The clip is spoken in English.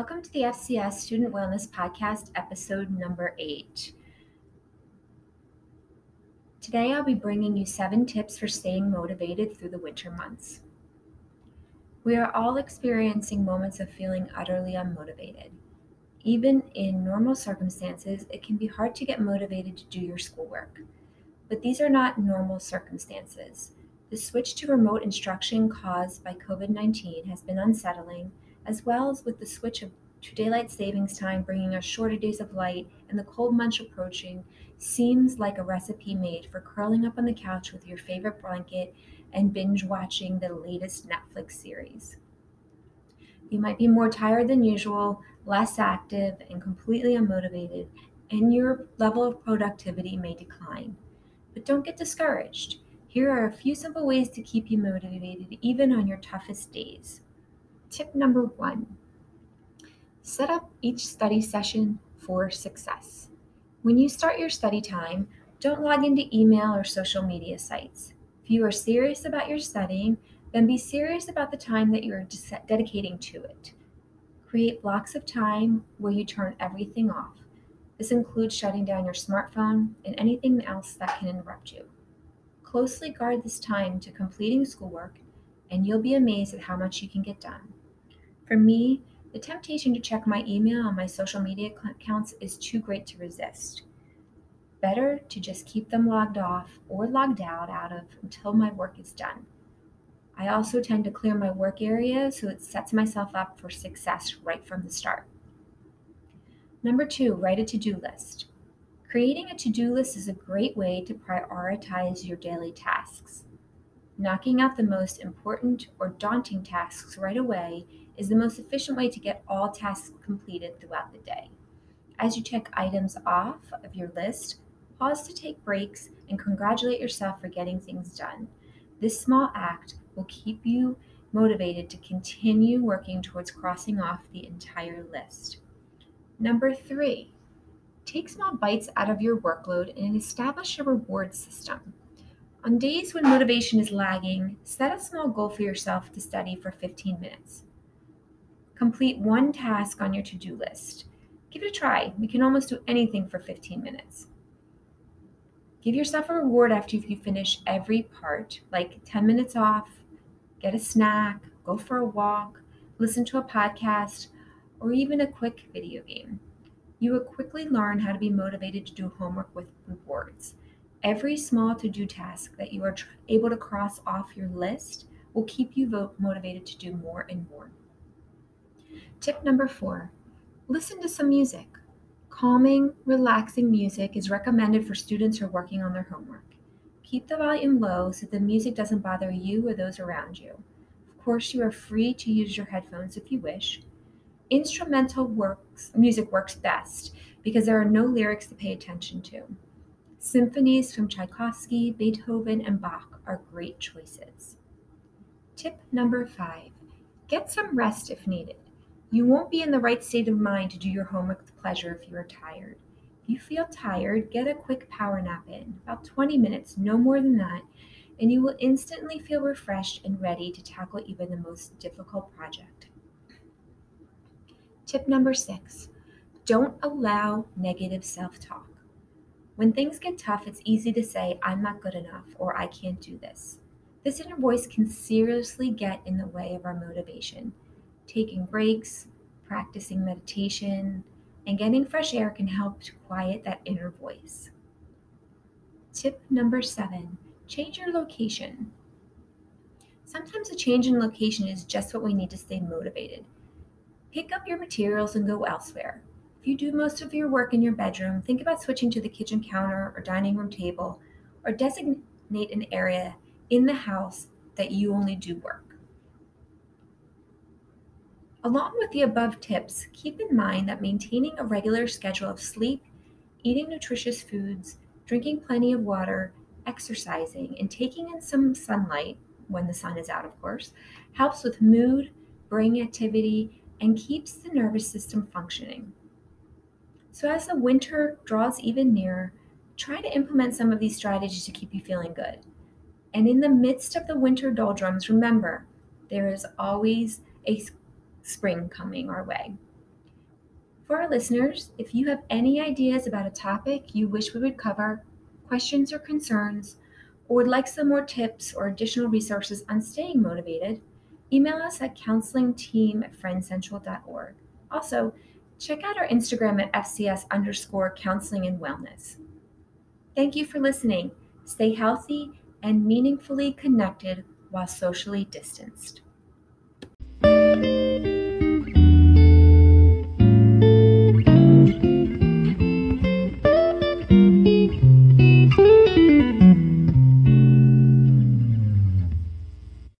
Welcome to the FCS Student Wellness Podcast, episode number eight. Today, I'll be bringing you seven tips for staying motivated through the winter months. We are all experiencing moments of feeling utterly unmotivated. Even in normal circumstances, it can be hard to get motivated to do your schoolwork. But these are not normal circumstances. The switch to remote instruction caused by COVID 19 has been unsettling, as well as with the switch of, to daylight savings time bringing us shorter days of light and the cold months approaching, seems like a recipe made for curling up on the couch with your favorite blanket and binge watching the latest Netflix series. You might be more tired than usual, less active, and completely unmotivated, and your level of productivity may decline. But don't get discouraged. Here are a few simple ways to keep you motivated even on your toughest days. Tip number one set up each study session for success. When you start your study time, don't log into email or social media sites. If you are serious about your studying, then be serious about the time that you are dedicating to it. Create blocks of time where you turn everything off. This includes shutting down your smartphone and anything else that can interrupt you. Closely guard this time to completing schoolwork, and you'll be amazed at how much you can get done. For me, the temptation to check my email and my social media accounts is too great to resist. Better to just keep them logged off or logged out out of until my work is done. I also tend to clear my work area so it sets myself up for success right from the start. Number two, write a to do list. Creating a to do list is a great way to prioritize your daily tasks. Knocking out the most important or daunting tasks right away is the most efficient way to get all tasks completed throughout the day. As you check items off of your list, pause to take breaks and congratulate yourself for getting things done. This small act will keep you motivated to continue working towards crossing off the entire list. Number three, Take small bites out of your workload and establish a reward system. On days when motivation is lagging, set a small goal for yourself to study for 15 minutes. Complete one task on your to do list. Give it a try. We can almost do anything for 15 minutes. Give yourself a reward after you finish every part, like 10 minutes off, get a snack, go for a walk, listen to a podcast, or even a quick video game you will quickly learn how to be motivated to do homework with rewards. Every small to do task that you are able to cross off your list will keep you motivated to do more and more. Tip number four listen to some music. Calming, relaxing music is recommended for students who are working on their homework. Keep the volume low so the music doesn't bother you or those around you. Of course, you are free to use your headphones if you wish, instrumental works music works best because there are no lyrics to pay attention to. Symphonies from Tchaikovsky, Beethoven, and Bach are great choices. Tip number five get some rest if needed. You won't be in the right state of mind to do your homework with pleasure if you are tired. If you feel tired, get a quick power nap in, about 20 minutes, no more than that, and you will instantly feel refreshed and ready to tackle even the most difficult project. Tip number six don't allow negative self talk. When things get tough, it's easy to say, I'm not good enough or I can't do this. This inner voice can seriously get in the way of our motivation. Taking breaks, practicing meditation, and getting fresh air can help to quiet that inner voice. Tip number seven change your location. Sometimes a change in location is just what we need to stay motivated. Pick up your materials and go elsewhere. If you do most of your work in your bedroom, think about switching to the kitchen counter or dining room table, or designate an area in the house that you only do work. Along with the above tips, keep in mind that maintaining a regular schedule of sleep, eating nutritious foods, drinking plenty of water, exercising, and taking in some sunlight, when the sun is out, of course, helps with mood, brain activity, and keeps the nervous system functioning. So, as the winter draws even nearer, try to implement some of these strategies to keep you feeling good. And in the midst of the winter doldrums, remember there is always a spring coming our way. For our listeners, if you have any ideas about a topic you wish we would cover, questions or concerns, or would like some more tips or additional resources on staying motivated, email us at counselingteam at friendcentral.org. Also, check out our Instagram at FCS underscore counseling and wellness. Thank you for listening. Stay healthy and meaningfully connected while socially distanced.